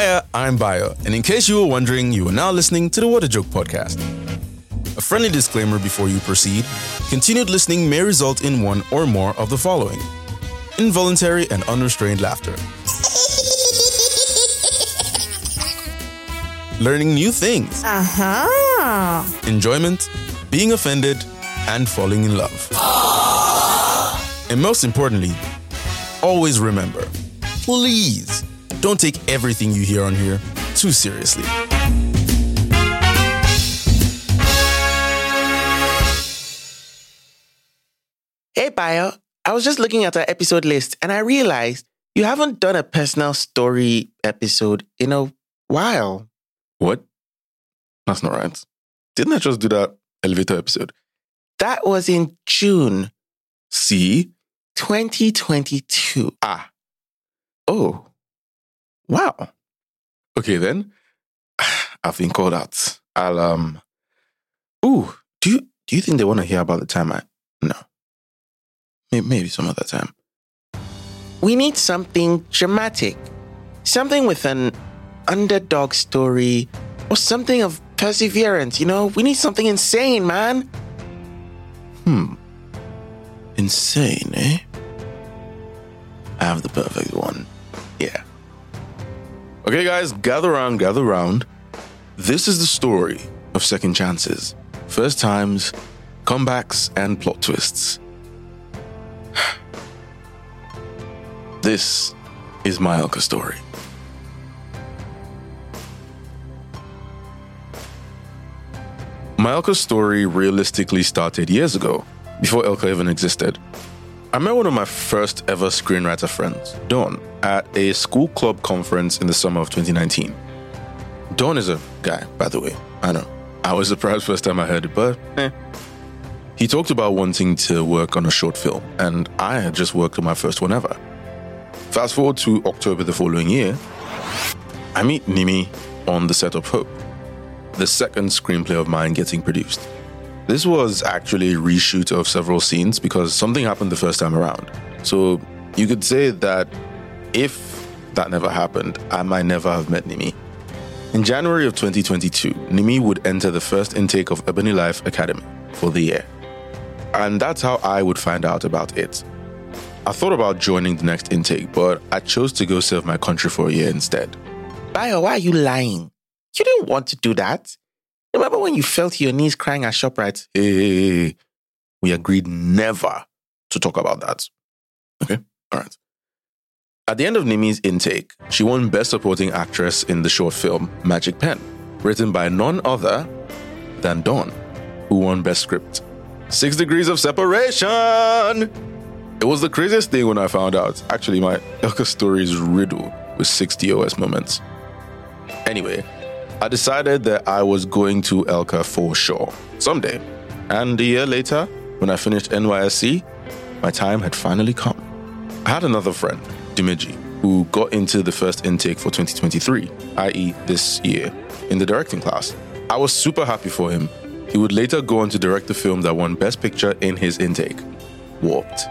Hiya, I'm Bio, and in case you were wondering, you are now listening to the What a Joke podcast. A friendly disclaimer before you proceed. Continued listening may result in one or more of the following. Involuntary and unrestrained laughter, learning new things, Uh-huh. enjoyment, being offended, and falling in love. And most importantly, always remember please don't take everything you hear on here too seriously. Hey, Bio. I was just looking at our episode list and I realized you haven't done a personal story episode in a while. What? That's not right. Didn't I just do that elevator episode? That was in June See? 2022. Ah. Oh. Wow. Okay then. I've been called out. I'll um Ooh, do you do you think they want to hear about the time I No. Maybe, maybe some other time. We need something dramatic, something with an underdog story or something of perseverance. You know, we need something insane, man. Hmm. Insane, eh? I have the perfect one. Yeah. Okay, guys, gather around, gather around. This is the story of second chances, first times, comebacks, and plot twists. This is my ELCA story. My ELCA story realistically started years ago, before ELCA even existed. I met one of my first ever screenwriter friends, Dawn, at a school club conference in the summer of 2019. Dawn is a guy, by the way. I know. I was surprised first time I heard it, but eh. He talked about wanting to work on a short film, and I had just worked on my first one ever. Fast forward to October the following year, I meet Nimi on the set of Hope, the second screenplay of mine getting produced. This was actually a reshoot of several scenes because something happened the first time around. So you could say that if that never happened, I might never have met Nimi. In January of 2022, Nimi would enter the first intake of EbonyLife Academy for the year. And that's how I would find out about it. I thought about joining the next intake, but I chose to go serve my country for a year instead. Bio, why are you lying? You didn't want to do that. Remember when you fell to your knees crying at ShopRite? Hey, hey, hey, we agreed never to talk about that. Okay? All right. At the end of Nimi's intake, she won Best Supporting Actress in the short film Magic Pen, written by none other than Dawn, who won Best Script. Six degrees of separation! It was the craziest thing when I found out. Actually, my ELCA story is riddled with 6DOS moments. Anyway, I decided that I was going to ELCA for sure, someday. And a year later, when I finished NYSC, my time had finally come. I had another friend, Dimeji, who got into the first intake for 2023, i.e., this year, in the directing class. I was super happy for him. He would later go on to direct the film that won Best Picture in his intake, Warped.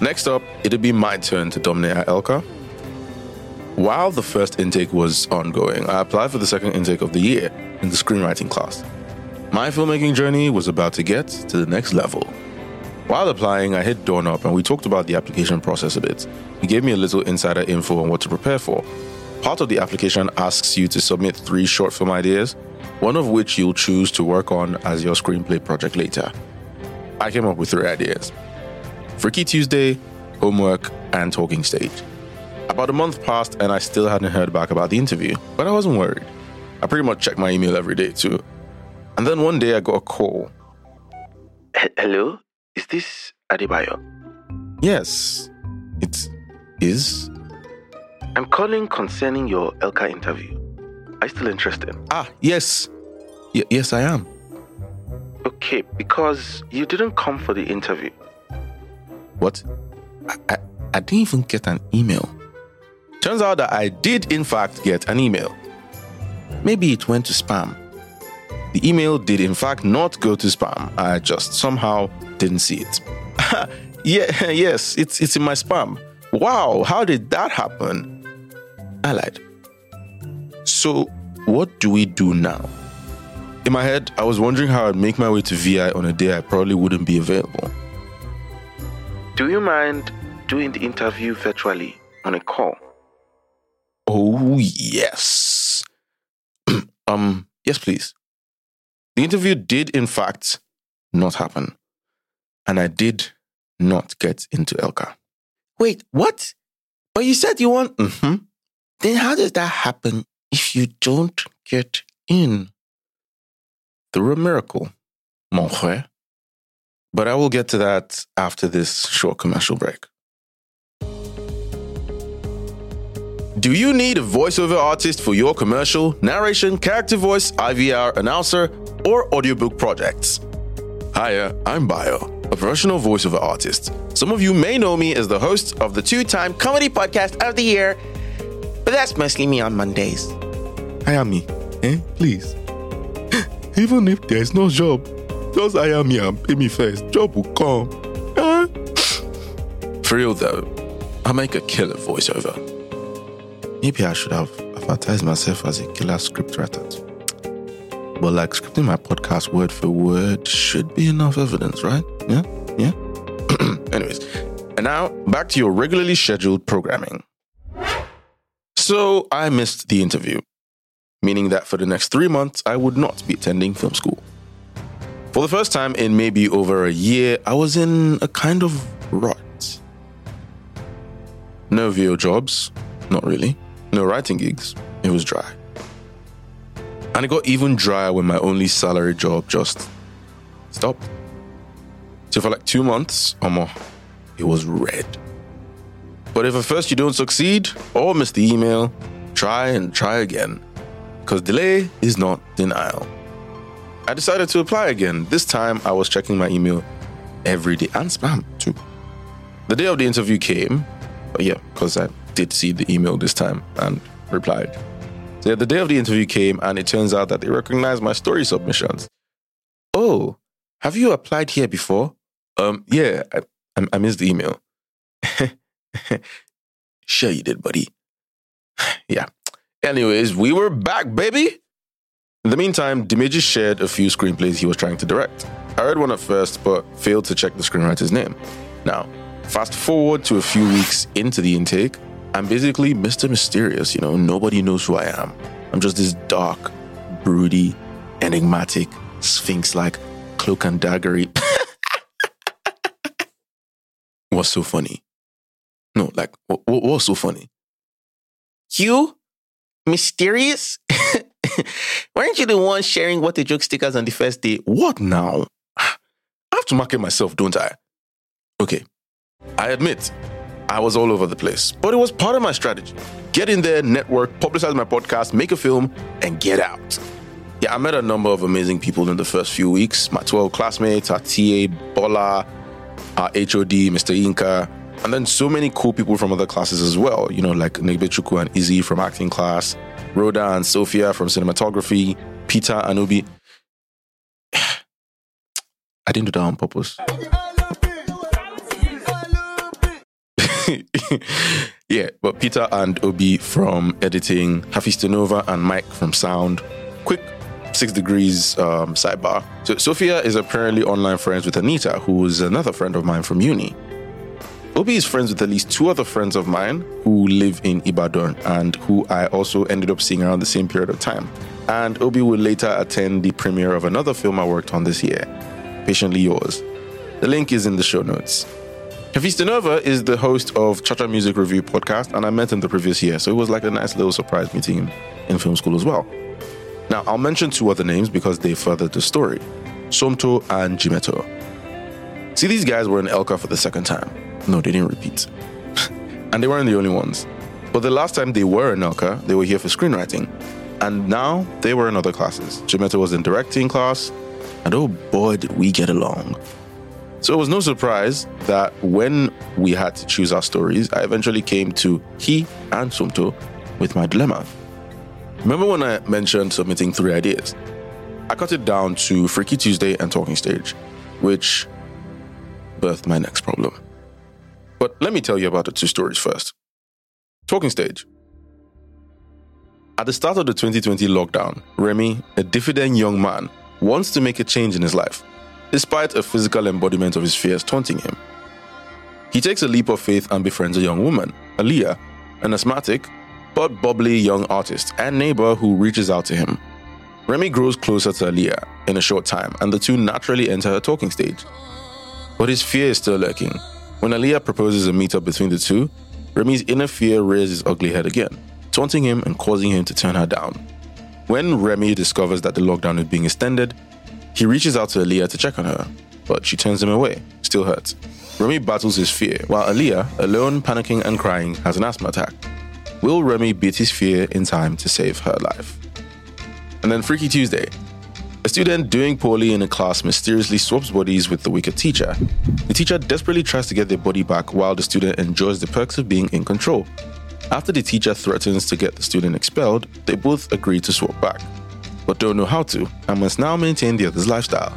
Next up, it'd be my turn to dominate at ELCA. While the first intake was ongoing, I applied for the second intake of the year in the screenwriting class. My filmmaking journey was about to get to the next level. While applying, I hit up and we talked about the application process a bit. He gave me a little insider info on what to prepare for. Part of the application asks you to submit three short film ideas, one of which you'll choose to work on as your screenplay project later. I came up with three ideas Freaky Tuesday, Homework, and Talking Stage. About a month passed and I still hadn't heard back about the interview, but I wasn't worried. I pretty much checked my email every day too. And then one day I got a call. Hello? Is this Adebayo? Yes, it is. I'm calling concerning your ELCA interview. Are you still interested? Ah, yes. Y- yes, I am. Okay, because you didn't come for the interview. What? I, I, I didn't even get an email. Turns out that I did, in fact, get an email. Maybe it went to spam. The email did, in fact, not go to spam. I just somehow didn't see it. yeah, yes, it's, it's in my spam. Wow, how did that happen? I lied. So, what do we do now? In my head, I was wondering how I'd make my way to VI on a day I probably wouldn't be available. Do you mind doing the interview virtually on a call? Oh, yes. um, yes, please. The interview did, in fact, not happen. And I did not get into ELCA. Wait, what? But you said you want. Mm-hmm. Then how does that happen if you don't get in? Through a miracle, mon frère. But I will get to that after this short commercial break. Do you need a voiceover artist for your commercial, narration, character voice, IVR, announcer, or audiobook projects? Hiya, I'm Bio, a professional voiceover artist. Some of you may know me as the host of the two time Comedy podcast of the year, but that's mostly me on Mondays. Hire me, eh? Please. Even if there's no job, just hire me and pay me first. Job will come. Eh? For real though, I make a killer voiceover. Maybe I should have advertised myself as a killer scriptwriter. But like scripting my podcast word for word should be enough evidence, right? Yeah? Yeah? Anyways, and now back to your regularly scheduled programming. So I missed the interview, meaning that for the next three months, I would not be attending film school. For the first time in maybe over a year, I was in a kind of rut. No VO jobs, not really. No writing gigs, it was dry. And it got even drier when my only salary job just stopped. So for like two months or more, it was red. But if at first you don't succeed or miss the email, try and try again. Because delay is not denial. I decided to apply again. This time I was checking my email every day and spam too. The day of the interview came, but yeah, because I did see the email this time and replied. So yeah, the day of the interview came and it turns out that they recognized my story submissions. Oh, have you applied here before? Um, yeah, I, I, missed the email. sure you did, buddy. yeah. Anyways, we were back, baby. In the meantime, Dimeji shared a few screenplays he was trying to direct. I read one at first, but failed to check the screenwriter's name. Now, fast forward to a few weeks into the intake, I'm basically Mr. Mysterious, you know, nobody knows who I am. I'm just this dark, broody, enigmatic, sphinx like, cloak and daggery. What's so funny? No, like, what, what, what's so funny? You? Mysterious? Weren't you the one sharing what the joke stickers on the first day? What now? I have to market myself, don't I? Okay, I admit, I was all over the place, but it was part of my strategy. Get in there, network, publicize my podcast, make a film, and get out. Yeah, I met a number of amazing people in the first few weeks. My 12 classmates, our TA, Bola, our HOD, Mr. Inca, and then so many cool people from other classes as well. You know, like Negbechuku and Izzy from acting class, Rhoda and Sophia from cinematography, Peter and Obi. I didn't do that on purpose. yeah, but Peter and Obi from editing, Hafiz Nova and Mike from sound. Quick six degrees um, sidebar. So Sophia is apparently online friends with Anita, who is another friend of mine from uni. Obi is friends with at least two other friends of mine who live in Ibadan and who I also ended up seeing around the same period of time. And Obi will later attend the premiere of another film I worked on this year, Patiently Yours. The link is in the show notes. Hafiz Nova is the host of Chacha Music Review podcast, and I met him the previous year, so it was like a nice little surprise meeting him in film school as well. Now, I'll mention two other names because they furthered the story Somto and Jimeto. See, these guys were in ELCA for the second time. No, they didn't repeat. and they weren't the only ones. But the last time they were in ELCA, they were here for screenwriting. And now they were in other classes. Jimeto was in directing class, and oh boy, did we get along. So it was no surprise that when we had to choose our stories, I eventually came to he and Somto with my dilemma. Remember when I mentioned submitting three ideas? I cut it down to Freaky Tuesday and Talking Stage, which birthed my next problem. But let me tell you about the two stories first. Talking Stage. At the start of the 2020 lockdown, Remy, a diffident young man, wants to make a change in his life, despite a physical embodiment of his fears taunting him. He takes a leap of faith and befriends a young woman, Aaliyah, an asthmatic but bubbly young artist and neighbor who reaches out to him. Remy grows closer to Aaliyah in a short time, and the two naturally enter a talking stage. But his fear is still lurking. When Aaliyah proposes a meetup between the two, Remy's inner fear rears its ugly head again, taunting him and causing him to turn her down. When Remy discovers that the lockdown is being extended, he reaches out to Aaliyah to check on her, but she turns him away, still hurt. Remy battles his fear, while Aaliyah, alone, panicking and crying, has an asthma attack. Will Remy beat his fear in time to save her life? And then Freaky Tuesday. A student doing poorly in a class mysteriously swaps bodies with the wicked teacher. The teacher desperately tries to get their body back while the student enjoys the perks of being in control. After the teacher threatens to get the student expelled, they both agree to swap back, but don't know how to and must now maintain the other's lifestyle.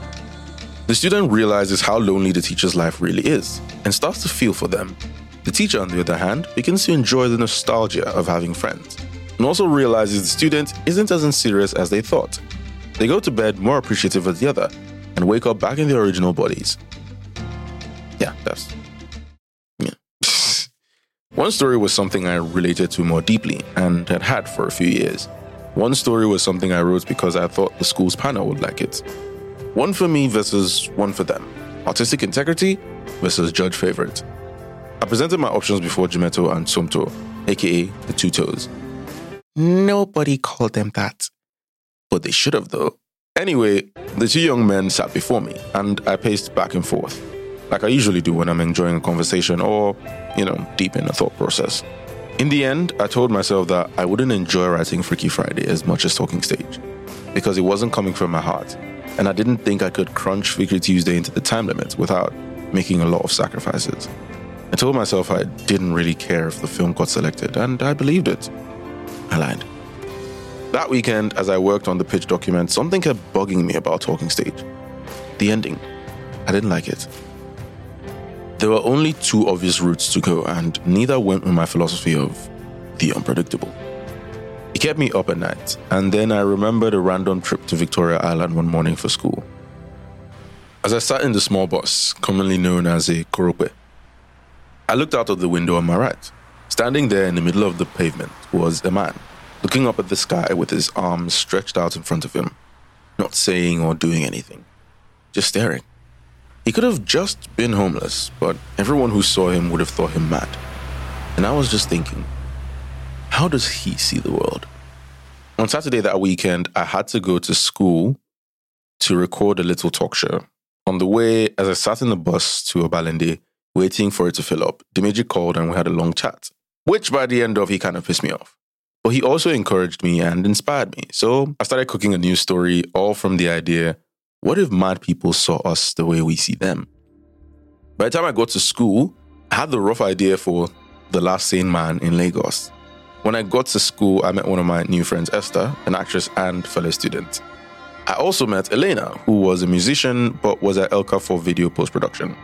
The student realizes how lonely the teacher's life really is and starts to feel for them the teacher, on the other hand, begins to enjoy the nostalgia of having friends and also realizes the student isn't as unserious as they thought. They go to bed more appreciative of the other and wake up back in their original bodies. Yeah, that's. Yeah. One story was something I related to more deeply and had had for a few years. One story was something I wrote because I thought the school's panel would like it. One for me versus one for them. Artistic integrity versus judge favorite. I presented my options before Jimeto and Somto, aka the Two Toes. Nobody called them that. But they should have, though. Anyway, the two young men sat before me, and I paced back and forth, like I usually do when I'm enjoying a conversation or, you know, deep in a thought process. In the end, I told myself that I wouldn't enjoy writing Freaky Friday as much as Talking Stage, because it wasn't coming from my heart, and I didn't think I could crunch Freaky Tuesday into the time limit without making a lot of sacrifices. I told myself I didn't really care if the film got selected, and I believed it. I lied. That weekend, as I worked on the pitch document, something kept bugging me about Talking Stage. The ending. I didn't like it. There were only two obvious routes to go, and neither went with my philosophy of the unpredictable. It kept me up at night, and then I remembered a random trip to Victoria Island one morning for school. As I sat in the small bus, commonly known as a korope, I looked out of the window on my right. Standing there in the middle of the pavement was a man, looking up at the sky with his arms stretched out in front of him, not saying or doing anything, just staring. He could have just been homeless, but everyone who saw him would have thought him mad. And I was just thinking, how does he see the world? On Saturday that weekend, I had to go to school to record a little talk show. On the way, as I sat in the bus to Obalende, waiting for it to fill up. Dimeji called and we had a long chat, which by the end of he kind of pissed me off. But he also encouraged me and inspired me. So I started cooking a new story, all from the idea what if mad people saw us the way we see them? By the time I got to school, I had the rough idea for The Last Sane Man in Lagos. When I got to school, I met one of my new friends, Esther, an actress and fellow student. I also met Elena, who was a musician but was at ELCA for video post production.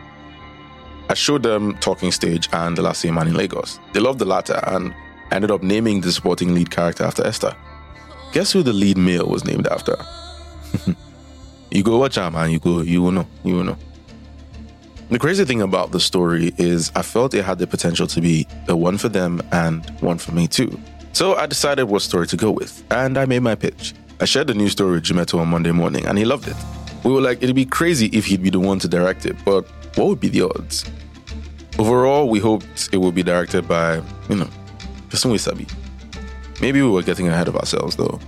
I showed them Talking Stage and The Last Sane Man in Lagos. They loved the latter and ended up naming the supporting lead character after Esther. Guess who the lead male was named after? You go watch out, man. You go, you will know. You will know. The crazy thing about the story is I felt it had the potential to be a one for them and one for me too. So I decided what story to go with, and I made my pitch. I shared the new story with Jimeto on Monday morning, and he loved it. We were like, it'd be crazy if he'd be the one to direct it, but what would be the odds? Overall, we hoped it would be directed by, you know, Person Sabi. Maybe we were getting ahead of ourselves though.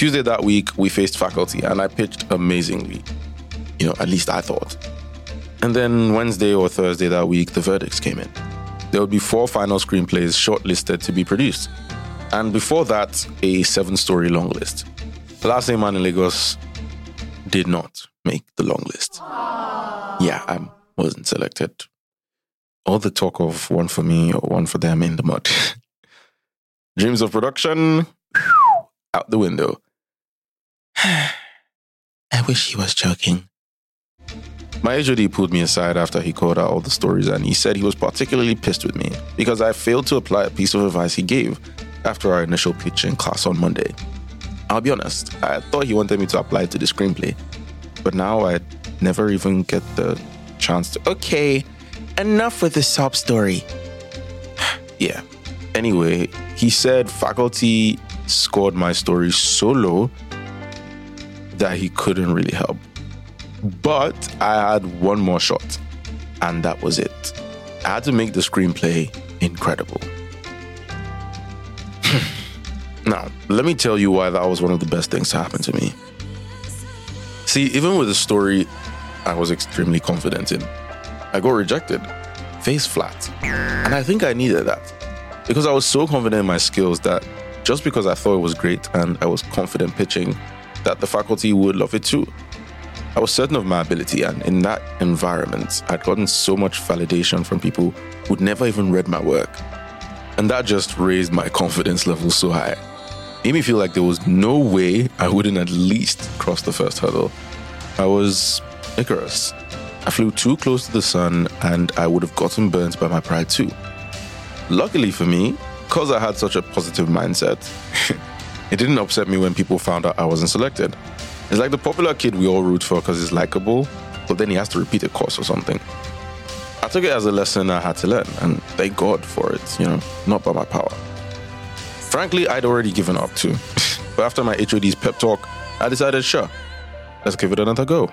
Tuesday that week, we faced faculty and I pitched amazingly. You know, at least I thought. And then Wednesday or Thursday that week, the verdicts came in. There would be four final screenplays shortlisted to be produced. And before that, a seven story long list. The last Sane Man in Lagos did not make the long list yeah, I wasn't selected. All the talk of one for me or one for them in the mud. Dreams of production out the window. I wish he was joking. My HOD pulled me aside after he called out all the stories and he said he was particularly pissed with me because I failed to apply a piece of advice he gave after our initial pitch in class on Monday. I'll be honest, I thought he wanted me to apply to the screenplay, but now I never even get the chance to. Okay, enough with the sob story. yeah. Anyway, he said faculty scored my story so low that he couldn't really help. But I had one more shot, and that was it. I had to make the screenplay incredible. now, let me tell you why that was one of the best things to happen to me. See, even with the story I was extremely confident in, I got rejected, face flat. And I think I needed that because I was so confident in my skills that just because I thought it was great and I was confident pitching, that the faculty would love it too. I was certain of my ability, and in that environment, I'd gotten so much validation from people who'd never even read my work. And that just raised my confidence level so high. Made me feel like there was no way I wouldn't at least cross the first hurdle. I was Icarus. I flew too close to the sun, and I would have gotten burnt by my pride too. Luckily for me, because I had such a positive mindset, it didn't upset me when people found out I wasn't selected. It's like the popular kid we all root for because he's likable, but then he has to repeat a course or something. I took it as a lesson I had to learn, and thank God for it, you know, not by my power. Frankly, I'd already given up too. but after my HOD's pep talk, I decided, sure, let's give it another go.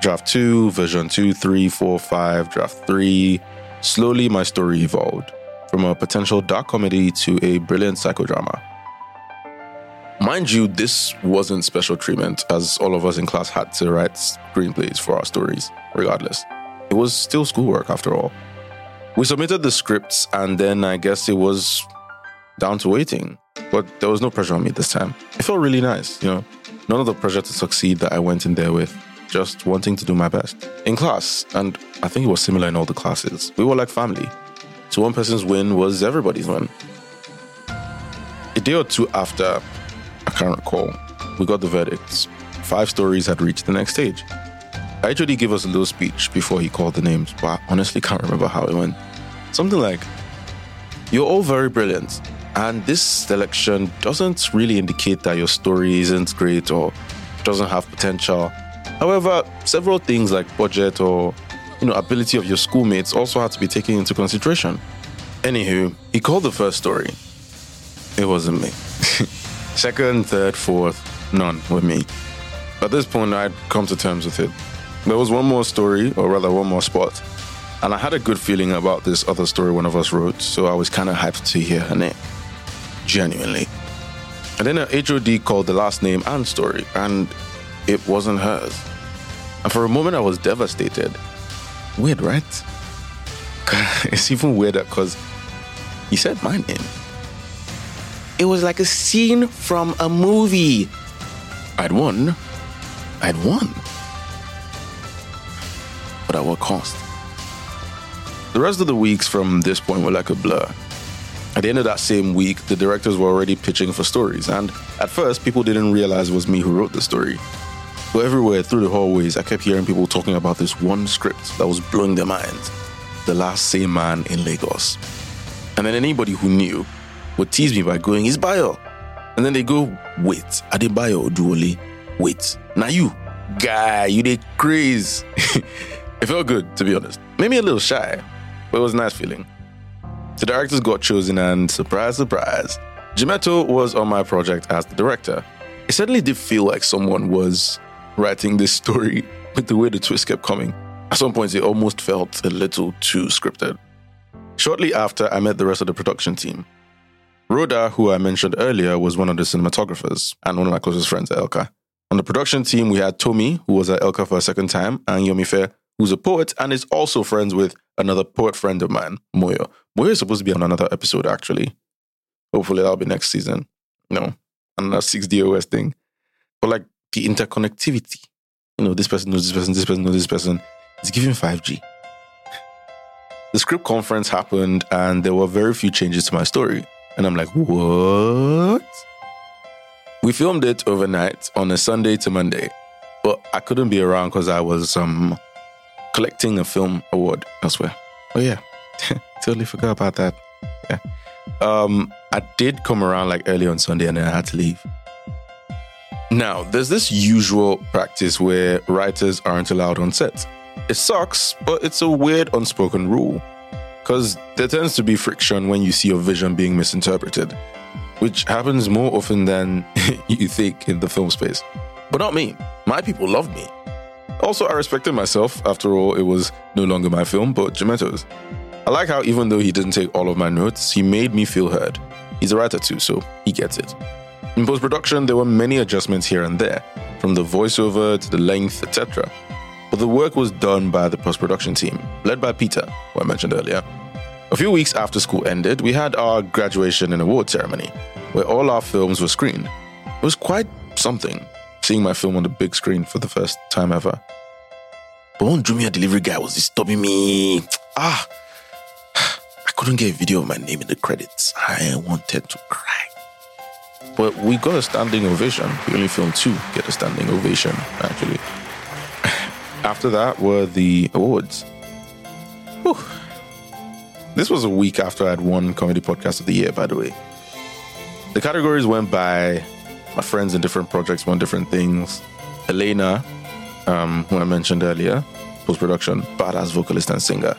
Draft 2, version 2, 3, 4, 5, draft 3. Slowly, my story evolved from a potential dark comedy to a brilliant psychodrama. Mind you, this wasn't special treatment, as all of us in class had to write screenplays for our stories, regardless. It was still schoolwork after all. We submitted the scripts, and then I guess it was down to waiting. But there was no pressure on me this time. It felt really nice, you know, none of the pressure to succeed that I went in there with, just wanting to do my best. In class, and I think it was similar in all the classes, we were like family. So one person's win was everybody's win. A day or two after I can't recall. We got the verdicts. Five stories had reached the next stage. I actually gave us a little speech before he called the names, but I honestly can't remember how it went. Something like, You're all very brilliant, and this selection doesn't really indicate that your story isn't great or doesn't have potential. However, several things like budget or you know ability of your schoolmates also had to be taken into consideration. Anywho, he called the first story. It wasn't me. Second, third, fourth, none with me. At this point, I'd come to terms with it. There was one more story, or rather, one more spot, and I had a good feeling about this other story one of us wrote, so I was kind of hyped to hear her name. Genuinely. And then her HOD called the last name and story, and it wasn't hers. And for a moment, I was devastated. Weird, right? it's even weirder because he said my name. It was like a scene from a movie. I'd won. I'd won. But at what cost? The rest of the weeks from this point were like a blur. At the end of that same week, the directors were already pitching for stories, and at first, people didn't realize it was me who wrote the story. But everywhere through the hallways, I kept hearing people talking about this one script that was blowing their minds The Last Sane Man in Lagos. And then anybody who knew would tease me by going, It's bio. And then they go, Wait, Adebayo Oduwole. Wait, now you, guy, you did craze. it felt good, to be honest. Maybe a little shy, but it was a nice feeling. The directors got chosen, and surprise, surprise, Jimeto was on my project as the director. It certainly did feel like someone was writing this story with the way the twist kept coming. At some points, it almost felt a little too scripted. Shortly after, I met the rest of the production team. Rhoda, who I mentioned earlier, was one of the cinematographers and one of my closest friends at ELCA. On the production team, we had Tomi, who was at ELCA for a second time, and Yomife, who's a poet and is also friends with another poet friend of mine, Moyo. Moyo is supposed to be on another episode, actually. Hopefully, that'll be next season. No, another 6DOS thing. But like the interconnectivity, you know, this person knows this person, this person knows this person, it's giving 5G. The script conference happened, and there were very few changes to my story. And I'm like, what? We filmed it overnight on a Sunday to Monday, but I couldn't be around because I was um, collecting a film award elsewhere. Oh, yeah, totally forgot about that. Yeah. Um, I did come around like early on Sunday and then I had to leave. Now, there's this usual practice where writers aren't allowed on set. It sucks, but it's a weird unspoken rule. Because there tends to be friction when you see your vision being misinterpreted, which happens more often than you think in the film space. But not me. My people love me. Also, I respected myself. After all, it was no longer my film, but Jimeto's. I like how, even though he didn't take all of my notes, he made me feel heard. He's a writer too, so he gets it. In post production, there were many adjustments here and there, from the voiceover to the length, etc. But the work was done by the post production team, led by Peter, who I mentioned earlier. A few weeks after school ended, we had our graduation and award ceremony, where all our films were screened. It was quite something, seeing my film on the big screen for the first time ever. But one Jumia delivery guy was disturbing me. Ah, I couldn't get a video of my name in the credits. I wanted to cry. But we got a standing ovation. We only filmed two get a standing ovation, actually. After that were the awards. Whew. This was a week after I had won Comedy Podcast of the Year, by the way. The categories went by my friends in different projects won different things. Elena, um, who I mentioned earlier, post production, badass vocalist and singer.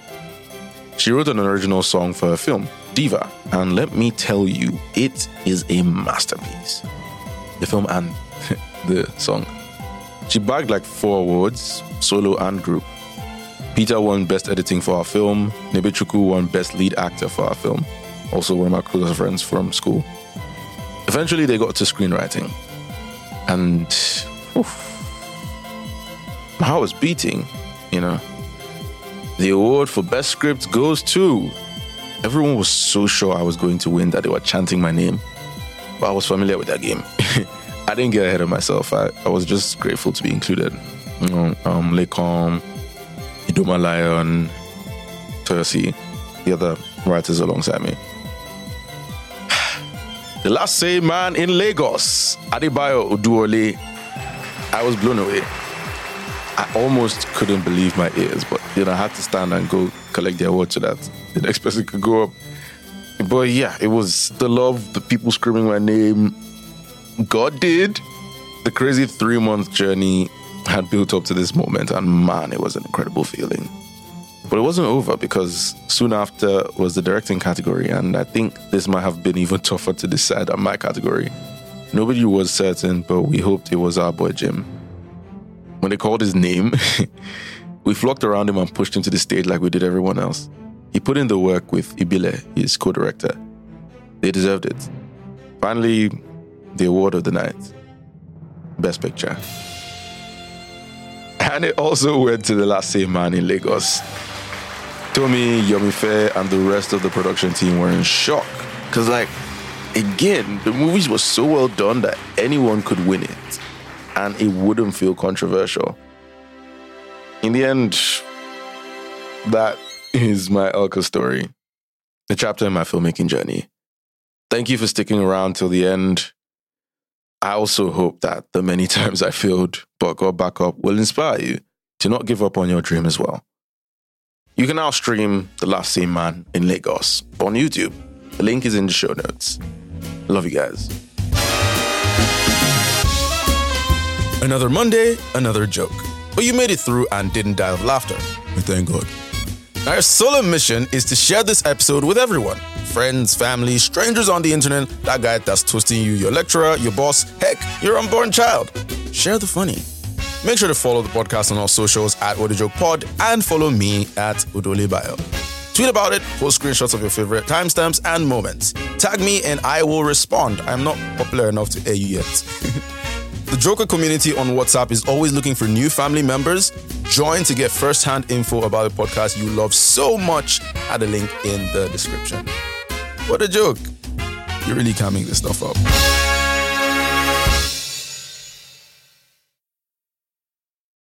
She wrote an original song for her film, Diva, and let me tell you, it is a masterpiece. The film and the song. She bagged like four awards, solo and group. Peter won Best Editing for our film. Nebechuku won Best Lead Actor for our film. Also, one of my closest friends from school. Eventually, they got to screenwriting. And oof, my heart was beating, you know. The award for Best Script goes to. Everyone was so sure I was going to win that they were chanting my name. But I was familiar with that game. I didn't get ahead of myself. I, I was just grateful to be included. You know, um, Lecom, Idoma Lion, Toyosi, the other writers alongside me. The last Sane man in Lagos, Adebayo Oduwole. I was blown away. I almost couldn't believe my ears, but you know, I had to stand and go collect the award so that the next person could go up. But yeah, it was the love, the people screaming my name. God did. The crazy three month journey had built up to this moment, and man, it was an incredible feeling. But it wasn't over because soon after was the directing category, and I think this might have been even tougher to decide on my category. Nobody was certain, but we hoped it was our boy Jim. When they called his name, we flocked around him and pushed him to the stage like we did everyone else. He put in the work with Ibile, his co director. They deserved it. Finally, the award of the night Best Picture. And it also went to the last Sane man in Lagos. Tomi, Yomife, and the rest of the production team were in shock. Because, like, again, the movies were so well done that anyone could win it. And it wouldn't feel controversial. In the end, that is my ELCA story, the chapter in my filmmaking journey. Thank you for sticking around till the end. I also hope that the many times I failed but got back up will inspire you to not give up on your dream as well. You can now stream The Last Sane Man in Lagos on YouTube. The link is in the show notes. Love you guys. Another Monday, another joke. But you made it through and didn't die of laughter. We thank God. Our solo mission is to share this episode with everyone friends, family, strangers on the internet, that guy that's toasting you, your lecturer, your boss, heck, your unborn child. Share the funny. Make sure to follow the podcast on all socials at Pod and follow me at Udole Bio. Tweet about it, post screenshots of your favorite timestamps and moments. Tag me and I will respond. I'm not popular enough to air you yet. the Joker community on WhatsApp is always looking for new family members. Join to get first hand info about the podcast you love so much at the link in the description. What a joke. You're really camming this stuff up.